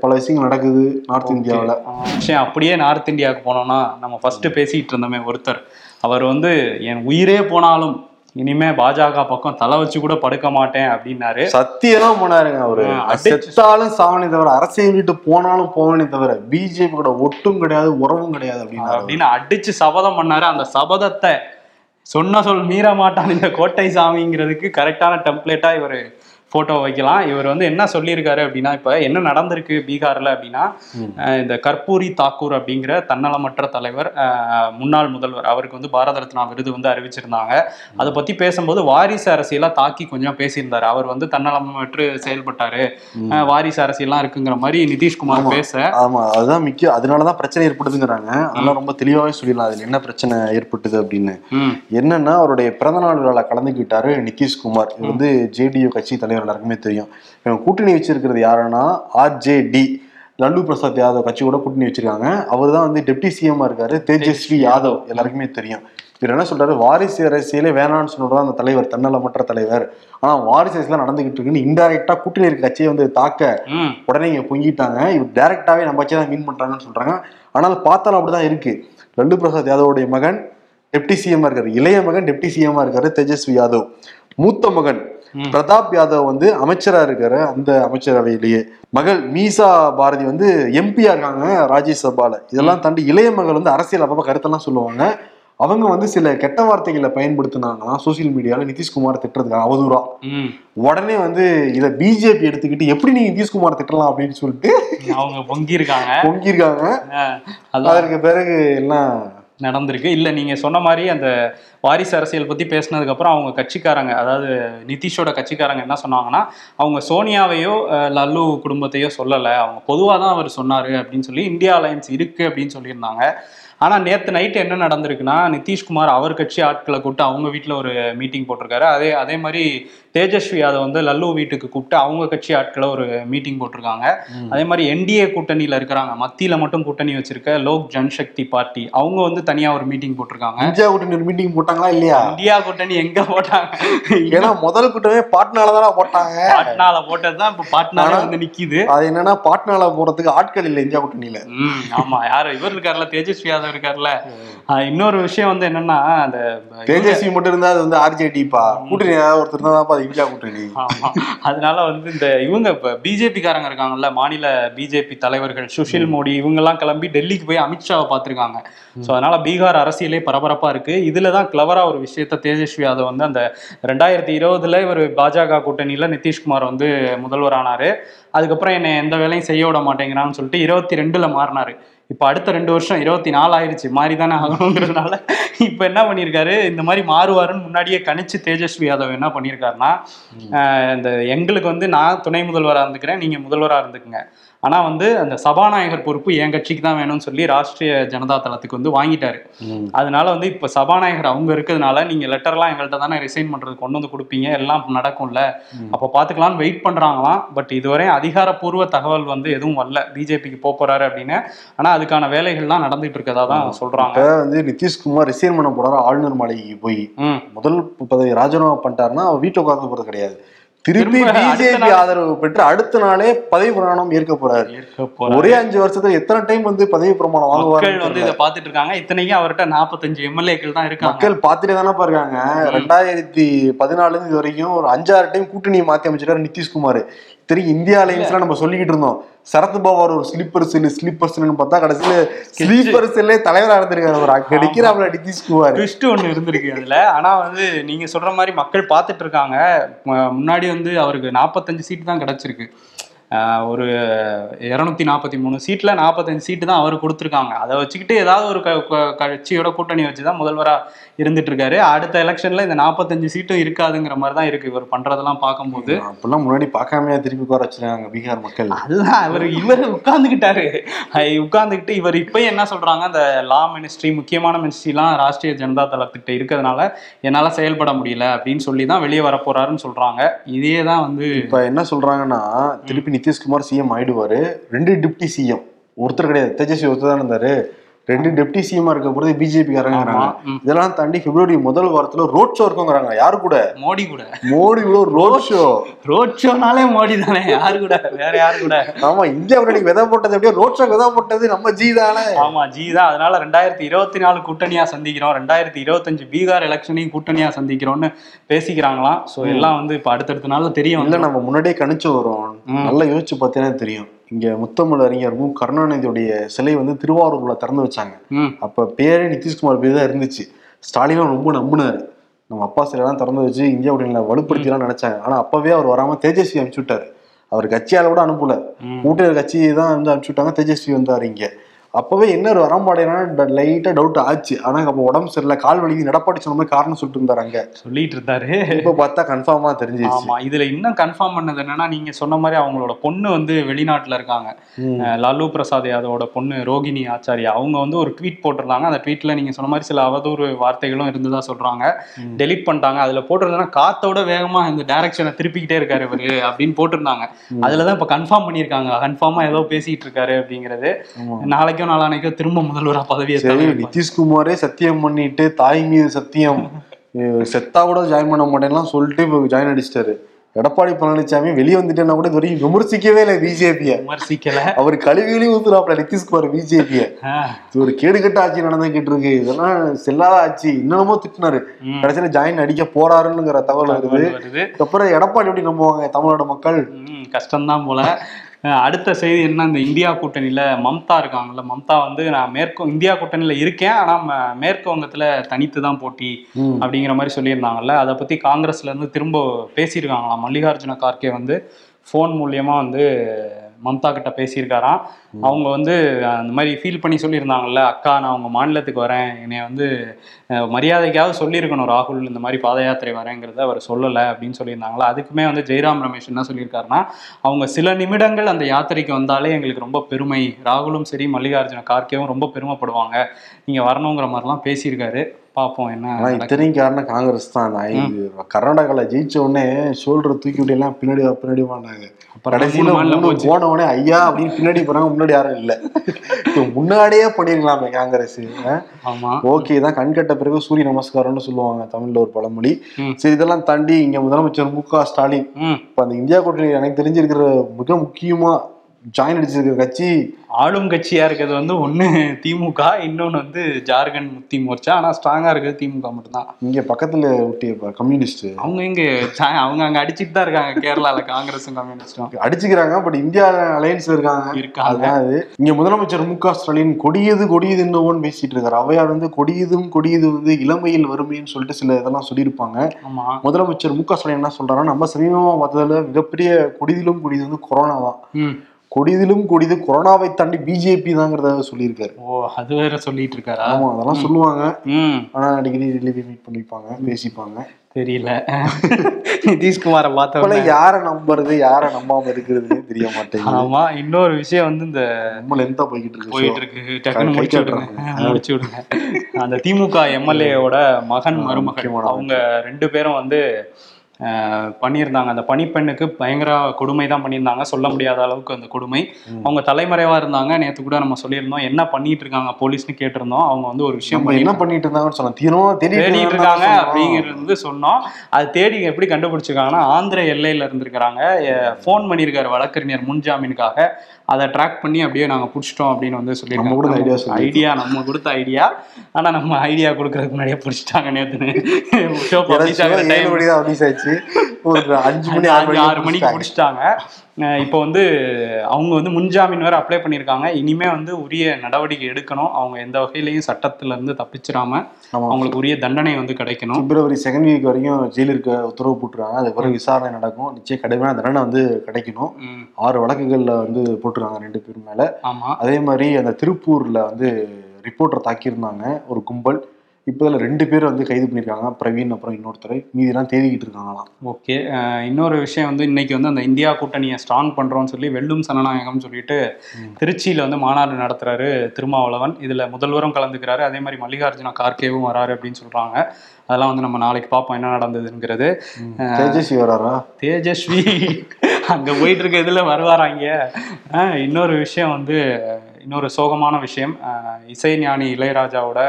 பல விஷயங்கள் நடக்குது நார்த் இந்தியாவுல விஷயம் அப்படியே நார்த் இந்தியாவுக்கு போனோம்னா நம்ம ஃபர்ஸ்ட் பேசிட்டு இருந்தோமே ஒருத்தர். அவர் வந்து என் உயிரே போனாலும் இனிமே பாஜக பக்கம் தலை வச்சு கூட படுக்க மாட்டேன் அப்படின்னாரு. சத்தியெல்லாம் போனாருங்க அவரு. செத்தாலும் சாவனே தவிர அரசியல் விட்டு போனாலும் போவனே தவிர பிஜேபி கூட ஒட்டும் கிடையாது உறவும் கிடையாது அப்படின்னாரு அப்படின்னு அடிச்சு சபதம் பண்ணாரு. அந்த சபதத்தை சொன்ன சொல் மீற மாட்டான் இந்த கோட்டை சாமிங்கிறதுக்கு கரெக்டான டெம்ப்ளேட்டா இவர் போட்டோ வைக்கலாம். இவர் வந்து என்ன சொல்லியிருக்காரு அப்படின்னா இப்ப என்ன நடந்திருக்கு பீகார்ல அப்படின்னா இந்த கற்பூரி தாக்கூர் அப்படிங்கிற தன்னலமற்ற தலைவர் முன்னாள் முதல்வர் அவருக்கு வந்து பாரத ரத்னா விருது வந்து அறிவிச்சிருந்தாங்க. அதை பத்தி பேசும்போது வாரிசு அரசியலா தாக்கி கொஞ்சம் பேசியிருந்தாரு. அவர் வந்து தன்னலமற்று செயல்பட்டாரு. வாரிசு அரசியல்லாம் இருக்குங்கிற மாதிரி நிதிஷ்குமார். பேச. ஆமா. அதுதான் முக்கியம். அதனாலதான் பிரச்சனை ஏற்படுதுங்கிறாங்க. அதெல்லாம் ரொம்ப தெளிவாவே சொல்லிடலாம். அதுல என்ன பிரச்சனை ஏற்பட்டது அப்படின்னு. என்னன்னா அவருடைய பிறந்தநாள் விழால கலந்துக்கிட்டாரு நிதிஷ்குமார். வந்து ஜேடியு கட்சி தலைவர் எல்லாருக்குமே தெரியும். இவங்க கூட்டணி வச்சிருக்கிறது யாருன்னா ஆர்ஜேடி லல்லு பிரசாத் யாதவ் கட்சி கூட கூட்டணி வச்சிருக்காங்க. அவர் தான் வந்து டெப்டி சிஎம் இருக்காரு தேஜஸ்வி யாதவ். எல்லாருக்குமே தெரியும். இவர் என்ன சொல்றாரு? வாரிசு அரசியலே வேணாம்னு சொன்னதான் அந்த தலைவர் தன்னலமற்ற தலைவர். ஆனா வாரிசு அரசியல் நடந்துகிட்டு இருக்குன்னு இன்டைரக்டா கூட்டணி இருக்க கட்சியை வந்து தாக்க உடனே இங்க பொங்கிட்டாங்க. இவர் டைரக்டாவே நம்ம தான் மீன் பண்றாங்கன்னு சொல்றாங்க. ஆனால் பார்த்தாலும் அப்படிதான் இருக்கு. லல்லு பிரசாத் யாதவோடைய மகன் டெப்டி சிஎம்மா இருக்காரு. இளைய மகன் டெப்டி சிஎம்மா இருக்காரு தேஜஸ்வி யாதவ். மூத்த மகன். பிரதாப் யாதவ் வந்து அமைச்சரா இருக்காரு அந்த அமைச்சரவையிலேயே. மகள் மீசா பாரதி வந்து எம்பியா இருக்காங்க ராஜ்யசபால. இதெல்லாம் தாண்டி இளைய மகள் வந்து அரசியல் அப்பப்ப கருத்தெல்லாம் சொல்லுவாங்க. அவங்க வந்து சில கெட்ட வார்த்தைகளை பயன்படுத்தினாங்களாம் சோசியல் மீடியால. நிதிஷ்குமார் திட்டுறதுக்கு அவதூறா. உடனே வந்து இத பிஜேபி எடுத்துக்கிட்டு எப்படி நீங்க நிதிஷ்குமார் திட்டலாம் அப்படின்னு சொல்லிட்டு அவங்க பொங்கியிருக்காங்க. பொங்கியிருக்காங்க. அதற்கு பிறகு எல்லாம் நடந்திருக்கு. இல்லை நீங்கள் சொன்ன மாதிரி அந்த வாரிசு அரசியல் பற்றி பேசினதுக்கப்புறம் அவங்க கட்சிக்காரங்க அதாவது நிதிஷோட கட்சிக்காரங்க என்ன சொன்னாங்கன்னா அவங்க சோனியாவையோ லல்லு குடும்பத்தையோ சொல்லலை. அவங்க பொதுவாக தான் அவர் சொன்னார் அப்படின்னு சொல்லி இந்தியா அலையன்ஸ் இருக்குது அப்படின்னு சொல்லியிருந்தாங்க. ஆனா நேத்து நைட் என்ன நடந்திருக்குன்னா நிதிஷ்குமார் அவர் கட்சி ஆட்களை கூப்பிட்டு அவங்க வீட்ல ஒரு மீட்டிங் போட்டிருக்காரு. அதே அதே மாதிரி தேஜஸ்வி யாதவ் வந்து லல்லு வீட்டுக்கு கூப்பிட்டு அவங்க கட்சி ஆட்களை ஒரு மீட்டிங் போட்டிருக்காங்க. அதே மாதிரி என்டிஏ கூட்டணியில இருக்கிறாங்க. மத்தியில மட்டும் கூட்டணி வச்சிருக்க லோக் ஜன்சக்தி பார்ட்டி அவங்க வந்து தனியா ஒரு மீட்டிங் போட்டிருக்காங்க. இந்தியா கூட்டணி ஒரு மீட்டிங் போட்டாங்களா இல்லையா? இந்தியா கூட்டணி எங்க போட்டாங்க? ஏன்னா முதல் கூட்டமே பாட்னால தானே போட்டாங்க. பாட்னால போட்டதுதான் இப்ப பாட்னால வந்து நிக்குது. அது என்னன்னா பாட்னால போறதுக்கு ஆட்கள் இல்லை இந்தியா கூட்டணியில. ஆமா. யாரு? இவர் இருக்கார்ல தேஜஸ்வி யாதவ் இருக்கார்ல ஆஹ் இன்னொரு விஷயம் வந்து என்னன்னா அந்த தேஜஸ்வி மட்டும் இருந்தா அது வந்து ஆர்ஜேடிப்பா கூட்டணி ஏதாவது ஒருத்தர் இருந்தா அது இந்தியா கூட்டணி. அதனால வந்து இந்த இவங்க இப்ப பிஜேபி காரங்க இருக்காங்கல்ல மாநில பிஜேபி தலைவர்கள் சுஷில் மோடி இவங்கெல்லாம் கிளம்பி டெல்லிக்கு போய் அமித்ஷாவை பார்த்திருக்காங்க. ஸோ அதனால பீகார் அரசியலே பரபரப்பா இருக்கு. இதுல தான் கிளவரா ஒரு விஷயத்த தேஜஸ்வி யாதவ் வந்து அந்த ரெண்டாயிரத்தி இருபதுல இவர் பாஜக கூட்டணியில நிதிஷ்குமார் வந்து முதல்வர் ஆனாரு அதுக்கப்புறம் என்னை எந்த வேலையும் செய்ய விட மாட்டேங்கிறான்னு சொல்லிட்டு இருபத்தி ரெண்டுல மாறினாரு. இப்போ அடுத்த ரெண்டு வருஷம் இருபத்தி நாலு ஆயிருச்சு மாறி தானே ஆகணுங்கிறதுனால இப்போ என்ன பண்ணியிருக்காரு இந்த மாதிரி மாறுவாருன்னு முன்னாடியே கணிச்சு தேஜஸ்வி யாதவ் என்ன பண்ணியிருக்காருன்னா இந்த எங்களுக்கு வந்து நான் துணை முதல்வராக இருந்துக்கிறேன் நீங்க முதல்வராக இருந்துக்குங்க. ஆனா வந்து அந்த சபாநாயகர் பொறுப்பு என் கட்சிக்கு தான் வேணும்னு சொல்லி ராஷ்ட்ரிய ஜனதா தளத்துக்கு வந்து வாங்கிட்டாரு. அதனால வந்து இப்ப சபாநாயகர் அவங்க இருக்கிறதுனால நீங்க லெட்டர்லாம் எங்கள்கிட்ட தானே ரிசைன் பண்றது கொண்டு வந்து கொடுப்பீங்க எல்லாம் நடக்கும்ல. அப்ப பாத்துக்கலாம்னு வெயிட் பண்றாங்களாம். பட் இதுவரை அதிகாரப்பூர்வ தகவல் வந்து எதுவும் வரல. பிஜேபிக்கு போறாரு அப்படின்னு. ஆனா அதுக்கான வேலைகள்லாம் நடந்துட்டு இருக்கதா தான் சொல்றாங்க. இப்ப வந்து நிதிஷ்குமார் ரிசைன் பண்ண போறாரு ஆளுநர் மாளிகைக்கு போய். முதல் பதவி ராஜினாமா பண்ணிட்டாருன்னா அவர் வீட்டை உட்கார்ந்து போறது கிடையாது. திருப்பி பிஜேபி ஆதரவு பெற்று அடுத்த நாளே பதவி பிரமாணம் ஏற்க போறாரு. ஒரே அஞ்சு வருஷத்துல எத்தனை டைம் வந்து பதவி பிரமாணம் மக்கள் வந்து இதை பாத்துட்டு இருக்காங்க இத்தனைக்கும் அவர்கிட்ட நாற்பத்தஞ்சு எம்எல்ஏக்கள் தான் இருக்காங்க. மக்கள் பார்த்துட்டே தானே இருக்காங்க ரெண்டாயிரத்தி பதினாலுல இருந்து இது வரைக்கும் ஒரு அஞ்சாறு டைம் கூட்டணியை மாத்தி அமைச்சிட்டாரு நிதிஷ்குமார். இத்தனைக்கு இந்தியா அலையன்ஸ்ல நம்ம சொல்லிக்கிட்டு இருந்தோம். சரத் பவார் ஒரு ஸ்லீப்பர் செல் ஸ்லீப்பர் செல்னு பார்த்தா கடைசியில ஸ்லீப்பர் செல்லே தலைவரா இருந்திருக்காரு ஒரு அங்க நிக்கிறாப்ல நிதிஷ்குமார் ட்விஸ்ட் ஒன்று இருந்திருக்கு அதுல. ஆனா வந்து நீங்க சொல்ற மாதிரி மக்கள் பார்த்துட்டு இருக்காங்க. முன்னாடி வந்து அவருக்கு நாற்பத்தஞ்சு சீட்டு தான் கிடைச்சிருக்கு. ஒரு இரநூத்தி நாற்பத்தி மூணு சீட்ல நாற்பத்தஞ்சு சீட்டு தான் அவர் கொடுத்துருக்காங்க. அதை வச்சுக்கிட்டு ஏதாவது ஒரு கட்சியோட கூட்டணி வச்சு தான் முதல்வரா இருந்துட்டு இருக்காரு. அடுத்த எலெக்ஷன்ல இந்த நாற்பத்தஞ்சு சீட்டும் இருக்காதுங்கிற மாதிரி தான் இருக்கு இவர் பண்றதெல்லாம் பார்க்கும்போது. அப்பெல்லாம் முன்னாடி பார்க்காமயா திருப்பி உட்கார வச்சிருக்காங்க பீகார் மக்கள். அதுதான் அவர் இவர் உட்கார்ந்துக்கிட்டாரு. ஐ- உட்கார்ந்துக்கிட்டு இவர் இப்பயும் என்ன சொல்றாங்க அந்த லா மினிஸ்ட்ரி முக்கியமான மினிஸ்ட்ரிலாம் ராஷ்ட்ரிய ஜனதா தளத்திட்ட இருக்கிறதுனால என்னால செயல்பட முடியல அப்படின்னு சொல்லி தான் வெளியே வர போறாருன்னு சொல்றாங்க. இதே தான் வந்து இப்ப என்ன சொல்றாங்கன்னா திருப்பி நிதிஷ்குமார் சிஎம் ஆயிடுவாரு. ரெண்டு டிப்டி சிஎம். ஒருத்தர் கிடையாது. தேஜஸ்வி ஒருத்தர் தான் இருந்தாரு. ரெண்டு டெப்டி சிஎம் இருக்க போறது பிஜேபி காரங்கிறாங்க. இதெல்லாம் தாண்டி பிப்ரவரி முதல் வாரத்துல ரோட் ஷோ இருக்குங்கிறாங்க. யாரு கூட? மோடி கூட. மோடி கூட ரோட் ஷோ ரோட் ஷோனாலே மோடி தானே. யாரு கூட? வேற யாரு கூட? ஆமா இந்தியா முன்னாடி விதை போட்டது அப்படியே ரோட் ஷோ விதை போட்டது நம்ம ஜி தானே. ஆமா ஜி தான். அதனால ரெண்டாயிரத்தி இருபத்தி நாலு கூட்டணியா சந்திக்கிறோம். ரெண்டாயிரத்தி இருபத்தஞ்சு பீகார் எலெக்ஷனையும் கூட்டணியா சந்திக்கிறோம்னு பேசிக்கிறாங்களாம். சோ எல்லாம் வந்து இப்ப அடுத்தடுத்த நாள்ல தெரிய இல்ல நம்ம முன்னாடியே கணிச்சு வரோம். நல்லா யோசிச்சு பார்த்தீங்கன்னா தெரியும். இங்க முத்தமிழ் அறிஞர் மு கருணாநிதியுடைய சிலை வந்து திருவாரூர்ல திறந்து வச்சாங்க. அப்ப பேரே நிதிஷ்குமார் பேர் தான் இருந்துச்சு. ஸ்டாலினும் ரொம்ப நம்பினாரு. நம்ம அப்பா சிலையெல்லாம் திறந்து வச்சு இந்தியா கூட்டணியில வலுப்படுத்திலாம் நினைச்சாங்க. ஆனா அப்பவே அவர் வராம தேஜஸ்வி அனுப்பிச்சு விட்டாரு அவர் கட்சியால கூட அனுப்பல. கூட்டணி கட்சி தான் வந்து அனுப்பிச்சு விட்டாங்க தேஜஸ்வி வந்தாரு இங்க. அப்பவே என்ன ஒரு வரம்பாடைனா லைட்டா டவுட் ஆச்சு. ஆனா அப்ப உடம்பு சரியில்லை கால் வலிக்கு நடப்பாட்டி சொன்ன மாதிரி காரணம் சொல்லிட்டு இருந்தாரு அங்க. சொல்லிட்டு இருந்தாரு. இப்ப பார்த்தா கன்ஃபார்மா தெரிஞ்சிச்சு ஆமா இதுல இன்னும் கன்ஃபார்ம் பண்ணது என்னன்னா நீங்க சொன்ன மாதிரி அவங்களோட பொண்ணு வந்து வெளிநாட்டுல இருக்காங்க. லாலு பிரசாத் யாதவோட பொண்ணு ரோகிணி ஆச்சாரியா அவங்க வந்து ஒரு ட்வீட் போட்டிருந்தாங்க. அந்த ட்வீட்ல நீங்க சொன்ன மாதிரி சில அவதூறு வார்த்தைகளும் இருந்ததா சொல்றாங்க. டெலீட் பண்ணிட்டாங்க. அதுல போட்டிருந்தா காத்தோட வேகமா இந்த டைரக்ஷனை திருப்பிக்கிட்டே இருக்காரு இவரு அப்படின்னு போட்டிருந்தாங்க. அதுலதான் இப்ப கன்ஃபார்ம் பண்ணியிருக்காங்க. கன்ஃபார்மா ஏதோ பேசிட்டு இருக்காரு அப்படிங்கிறது. நாளைக்கு நாளைக்கோ நாளானைக்கோ திரும்ப முதல்வரா பதவியை சரி நிதிஷ்குமாரே சத்தியம் பண்ணிட்டு தாய் மீது சத்தியம். செத்தா கூட ஜாயின் பண்ண மாட்டேன்லாம் சொல்லிட்டு இப்போ ஜாயின் அடிச்சிட்டாரு. எடப்பாடி பழனிசாமி வெளியே வந்துட்டேன்னா கூட இது வரைக்கும் விமர்சிக்கவே இல்லை பிஜேபிய விமர்சிக்கல. அவர் கழுவியிலையும் ஊத்துறாப்ல நிதிஷ்குமார் பிஜேபிய ஒரு கேடுகட்ட ஆட்சி நடந்துகிட்டு இருக்கு இதெல்லாம் செல்லாத ஆட்சி. இன்னமும் திட்டினாரு. கடைசியில ஜாயின் அடிக்க போறாருங்கிற தகவல் வருது. அப்புறம் எடப்பாடி எப்படி நம்புவாங்க தமிழ்நாடு மக்கள்? கஷ்டம்தான் போல. அடுத்த செய்தி என்ன இந்த இந்தியா கூட்டணியில மம்தா இருக்காங்கல்ல மம்தா வந்து நான் மேற்கு இந்தியா கூட்டணியில இருக்கேன் ஆனா ம- மேற்கு வங்கத்துல தனித்து தான் போட்டி. அப்படிங்கிற மாதிரி சொல்லியிருந்தாங்கல்ல அதை பத்தி காங்கிரஸ்ல இருந்து திரும்ப பேசியிருக்காங்களாம் மல்லிகார்ஜுன கார்கே வந்து ஃபோன் மூலியமா வந்து மம்தா கிட்ட பேசியிருக்காராம். அவங்க வந்து அந்த மாதிரி ஃபீல் பண்ணி சொல்லியிருந்தாங்கல்ல அக்கா நான் உங்க மாநிலத்துக்கு வரேன். என்னை வந்து மரியாதைக்காவது சொல்லியிருக்கணும் ராகுல் இந்த மாதிரி பாத யாத்திரை வரேங்கிறத அவர் சொல்லலை அப்படின்னு சொல்லியிருந்தாங்களா. அதுக்குமே வந்து ஜெயராம் ரமேஷ் என்ன சொல்லியிருக்காருன்னா அவங்க சில நிமிடங்கள் அந்த யாத்திரைக்கு வந்தாலே எங்களுக்கு ரொம்ப பெருமை. ராகுலும் சரி மல்லிகார்ஜுன கார்கேவும் ரொம்ப பெருமைப்படுவாங்க. நீங்க வரணுங்கிற மாதிரிலாம் பேசியிருக்காரு. பார்ப்போம் என்ன. இத்தனையும் காரணம் காங்கிரஸ் தான். கர்நாடகால ஜெயிச்ச உடனே ஷோல்டர் தூக்கி விட்டு எல்லாம் பின்னாடி பின்னாடி அப்புறம் கடைசியில மூணு மாநிலம் மூணு போச்சு. போன உடனே ஐயா அப்படின்னு பின்னாடி போறாங்க முன்னாடி யாரும் இல்ல. முன்னாடியே பண்ணிருக்கலாமே காங்கிரஸ். ஓகே தான் கண் கட்ட பிறகு சூரிய நமஸ்காரம்னு சொல்லுவாங்க தமிழ்ல ஒரு பழமொழி. சரி இதெல்லாம் தாண்டி இங்க முதலமைச்சர் மு க ஸ்டாலின் இப்ப அந்த இந்தியா கூட்டணி எனக்கு தெரிஞ்சிருக்கிற மிக முக்கியமா ஜாயின் அடிச்சிருக்கிற கட்சி. ஆளும் கட்சியா இருக்கிறது வந்து ஒண்ணு திமுக இன்னொன்னு வந்து ஜார்க்கண்ட் முக்தி மோர்ச்சா. ஆனா ஸ்ட்ராங்கா இருக்கிறது திமுக மட்டும்தான். இங்க பக்கத்துல ஒட்டிய கம்யூனிஸ்ட் அவங்க எங்க சா- அவங்க அங்க அடிச்சிட்டு தான் இருக்காங்க கேரளால காங்கிரஸும் கம்யூனிஸ்டும் அடிச்சுக்கிறாங்க பட் இந்தியா அலையன்ஸ்ல இருக்காங்க. இருக்காங்க. அது இங்க முதலமைச்சர் மு க ஸ்டாலின் கொடியது கொடியது என்னவோன்னு பேசிட்டு இருக்காரு. அவையார் வந்து கொடியதும் கொடியது வந்து இளமையில் வறுமைன்னு சொல்லிட்டு சில இதெல்லாம் சொல்லியிருப்பாங்க. முதலமைச்சர் மு க ஸ்டாலின் என்ன சொல்றாருன்னா நம்ம சமீபமா பார்த்ததுல மிகப்பெரிய கொடிதிலும் கொடிது வந்து கொரோனா தான். கொடிதிலும் கொடிது கொரோனாவை தாண்டி பிஜேபி தாங்கிறத சொல்லியிருக்காரு. ஓ அது வேற சொல்லிட்டு இருக்காரா ஆமா அதெல்லாம் சொல்லுவாங்க. ஆனா அடிக்கடி டெல்லியை மீட் பண்ணிப்பாங்க பேசிப்பாங்க. தெரியல. நிதிஷ்குமாரை இப்ப பார்த்தவங்க யாரை நம்புறது யாரை நம்பாம இருக்கிறதுனே தெரிய மாட்டேங்குது. ஆமா இன்னொரு விஷயம் வந்து இந்த ரொம்ப லென்த்தா போய்கிட்டு இருக்கு. போயிட்டு. இருக்கு. டக்குன்னு முடிச்சு. விடுங்க. முடிச்சு விடுங்க. அந்த திமுக எம்எல்ஏவோட மகன் மருமகன். அவங்க ரெண்டு பேரும் வந்து பண்ணியிருந்தாங்க. அந்த பணிப்பெண்ணுக்கு பயங்கர கொடுமை தான் பண்ணியிருந்தாங்க. சொல்ல முடியாத அளவுக்கு அந்த கொடுமை. அவங்க தலைமறைவா இருந்தாங்க. நேத்து கூட நம்ம சொல்லியிருந்தோம். என்ன பண்ணிட்டு இருக்காங்க போலீஸ்னு கேட்டிருந்தோம். அவங்க வந்து ஒரு விஷயம் என்ன. பண்ணிட்டு இருந்தாங்கன்னு சொன்னோம். தேடிட்டு இருக்காங்க. அப்படிங்கிறது வந்து சொன்னோம். அது தேடி எப்படி கண்டுபிடிச்சிருக்காங்கன்னா ஆந்திர எல்லையில இருந்திருக்கிறாங்க. ஃபோன் பண்ணியிருக்காரு வழக்கறிஞர் முன்ஜாமீனுக்காக. அதை ட்ராக் பண்ணி அப்படியே நாங்க பிடிச்சிட்டோம் அப்படின்னு வந்து நம்ம கூட idea சொல்லியிருக்காங்க சொல்லி ஐடியா நம்ம கொடுத்த ஐடியா ஆனா நம்ம ஐடியா கொடுக்கறதுக்கு முன்னாடியே பிடிச்சிட்டாங்க நேத்து. ஷோ மணி தான் release ஆச்சு. ஒரு அஞ்சு மணி ஆறு மணி ஆறு மணிக்கு முடிச்சிட்டாங்க. இப்போ வந்து அவங்க வந்து முன்ஜாமீன் வேற அப்ளை பண்ணியிருக்காங்க. இனிமே வந்து உரிய நடவடிக்கை எடுக்கணும். அவங்க எந்த வகையிலையும் சட்டத்துல இருந்து தப்பிச்சிடாம. அவங்களுக்கு உரிய தண்டனை வந்து கிடைக்கணும். பிப்ரவரி செகண்ட் வீக் வரைக்கும் ஜெயிலில் இருக்க உத்தரவு போட்டுருக்காங்க. அதுக்கு பிறகு விசாரணை நடக்கும். நிச்சயம் கடுமையான தண்டனை வந்து கிடைக்கணும். ஆறு வழக்குகள்ல வந்து போட்டுருக்காங்க ரெண்டு பேர் மேல. ஆமா. அதே மாதிரி அந்த திருப்பூர்ல வந்து ரிப்போர்ட்டர் தாக்கியிருந்தாங்க. ஒரு கும்பல். இப்போ இதில் ரெண்டு பேர் வந்து கைது பண்ணியிருக்காங்க. பிரவீன் அப்புறம் இன்னொருத்தர். மீதிலாம் தேடிக்கிட்டு இருக்காங்களாம். ஓகே. இன்னொரு விஷயம் வந்து இன்னைக்கு வந்து அந்த இந்தியா கூட்டணியை ஸ்ட்ராங் பண்றோம்னு சொல்லி வெல்லும் சனநாயகம் சொல்லிட்டு திருச்சியில வந்து மாநாடு நடத்துறாரு திருமாவளவன். இதுல முதல்வரும் கலந்துக்கிறாரு. அதே மாதிரி மல்லிகார்ஜுன கார்கேவும் வராரு அப்படின்னு சொல்றாங்க. அதெல்லாம் வந்து நம்ம நாளைக்கு பார்ப்போம் என்ன நடந்ததுங்கிறது. தேஜஸ்வி வராரா? தேஜஸ்வி. அங்க போயிட்டு இருக்க இதுல வருவாராங்க இன்னொரு விஷயம் வந்து இன்னொரு சோகமான விஷயம் இசைஞானி இளையராஜாவோட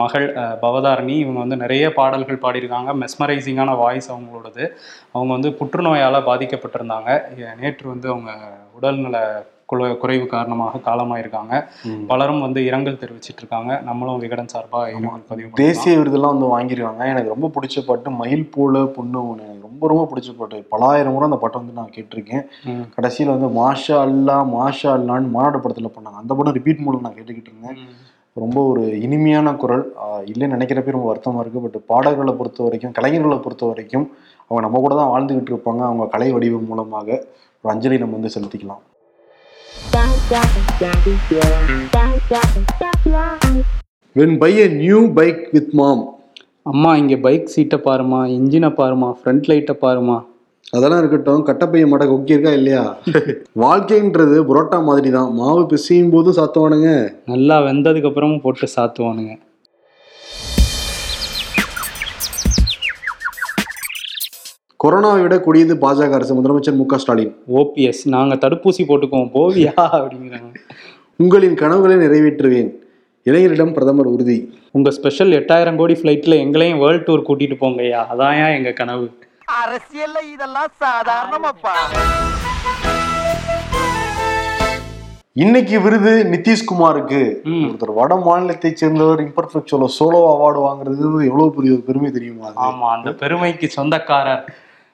மகள் பவதாரணி இவங்க வந்து நிறைய பாடல்கள் பாடியிருக்காங்க. மெஸ்மரைசிங்கான வாய்ஸ் அவங்களோடது. அவங்க வந்து புற்றுநோயால் பாதிக்கப்பட்டிருந்தாங்க. நேற்று வந்து அவங்க உடல்நல குறை குறைவு காரணமாக காலமாயிருக்காங்க. பலரும் வந்து இரங்கல் தெரிவிச்சிட்டு இருக்காங்க நம்மளும் விகடன் சார்பா இரங்கல் பதிவு. தேசிய விருதெல்லாம் வந்து வாங்கியிருக்காங்க. எனக்கு ரொம்ப பிடிச்ச பாட்டு மயில் போல பொண்ணு ஒன்று எனக்கு ரொம்ப ரொம்ப பிடிச்ச பாட்டு. பலாயிரம் முறை அந்த பாட்டை வந்து நான் கேட்டிருக்கேன். கடைசியில் வந்து மாஷா அல்லா மாஷா அல்லான்னு மாநாடு படத்தில் பண்ணாங்க. அந்த படம் ரிப்பீட் மூலம் நான் கேட்டுக்கிட்டு இருந்தேன். ரொம்ப ஒரு இனிமையான குரல். இல்லைன்னு நினைக்கிறப்ப ரொம்ப வருத்தமாக இருக்குது பட் பாடல்களை பொறுத்த வரைக்கும் கலைஞர்களை பொறுத்த வரைக்கும் அவங்க நம்ம கூட தான் வாழ்ந்துகிட்டு இருப்பாங்க. அவங்க கலை வடிவம் மூலமாக ஒரு அஞ்சலி நம்ம வந்து செலுத்திக்கலாம். When buy a new bike with mom அம்மா இங்க பைக் சீட்டை பாருமா இன்ஜினை பாருமா ஃப்ரண்ட் லைட்டை பாருமா அதெல்லாம் இருக்கட்டும் கட்டப்பைய மடை கொக்கி இருக்கா இல்லையா? வாழ்க்கைன்றது புரோட்டா மாதிரி தான் மாவு பிசையும் போதும் சாத்துவானுங்க. நல்லா வெந்ததுக்கு அப்புறமும் போட்டு சாத்துவானுங்க. கொரோனாவை விட கொடியது பாஜக அரசு முதலமைச்சர் மு க ஸ்டாலின். ஓபிஎஸ் நாங்க தடுப்பூசி போட்டுக்குவோம் போவியா? அப்படிங்கிறாங்க. உங்களின் கனவுகளை நிறைவேற்றுவேன். இளைஞரிடம் பிரதமர் உறுதி. உங்க ஸ்பெஷல் எட்டாயிரம் கோடி ஃப்ளைட்ல எங்களையும் வேர்ல்ட் டூர் கூட்டிட்டு போங்கய்யா. அதான் எங்க கனவு. அரசியல்ல இதெல்லாம் சாதாரணமாப்பா. இன்னைக்கு விருது நிதிஷ்குமாருக்கு. ஒருத்தர் வட மாநிலத்தை சேர்ந்தவர் இம்பர்ஃபெக்ட் ஷோல சோலோ அவார்டு வாங்குறது எவ்வளவு பெரிய பெருமை தெரியுமா? ஆமா அந்த பெருமைக்கு சொந்தக்காரர்.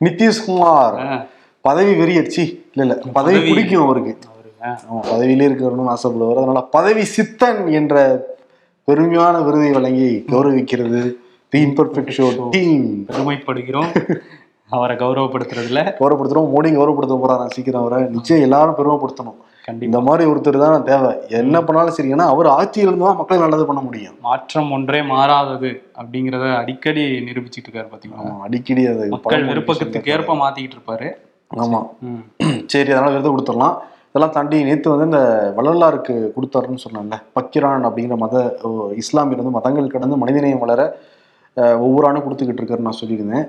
நிதிஷ்குமார் பதவி வெறியடிச்சு. இல்ல இல்ல பதவி. பிடிக்கும் அவருக்கு. ஆமா. பதவியிலே இருக்கணும்னு ஆசைப்படுவார். அதனால பதவி சித்தன் என்ற பெருமையான விருதை வழங்கி கௌரவிக்கிறது தி இம்பர்ஃபெக்ட் ஷோ டீம் பெருமைப்படுகிறோம். அவரை கௌரவப்படுத்துறதுல. கௌரவப்படுத்துறோம். மோடி கௌரவப்படுத்த போறாரு. சீக்கிரம் அவரை. நிச்சயம் எல்லாரும் பெருமைப்படுத்தணும். இந்த மாதிரி ஒருத்தர் தான் தேவை. என்ன பண்ணாலும் சரி ஏன்னா அவர் ஆட்சியில் இருந்து தான் மக்களுக்கு நல்லது பண்ண முடியும். மாற்றம் ஒன்றே மாறாதது அப்படிங்கறத அடிக்கடி நிரூபிச்சிட்டு இருக்காரு பாத்தீங்களா? ஆமா, அடிக்கடி அது மக்கள் விருப்பத்துக்கு ஏற்ப மாத்திக்கிட்டு இருப்பாரு. ஆமா. சரி அதனால விருது கொடுத்துடலாம். இதெல்லாம் தாண்டி நேத்து வந்து இந்த வள்ளலாருக்கு கொடுத்தாருன்னு சொன்னாங்க பக்கிரான் அப்படிங்கிற மத இஸ்லாமியர் வந்து மதங்கள் கடந்து மனிதநேயம் வளர ஒவ்வொரு ஆண்டும் கொடுத்துக்கிட்டு இருக்காருன்னு நான் சொல்லியிருந்தேன்.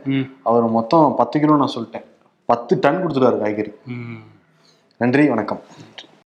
அவர் மொத்தம் பத்து கிலோ நான் சொல்லிட்டேன். பத்து டன் கொடுத்துருக்காரு காய்கறி. நன்றி வணக்கம்.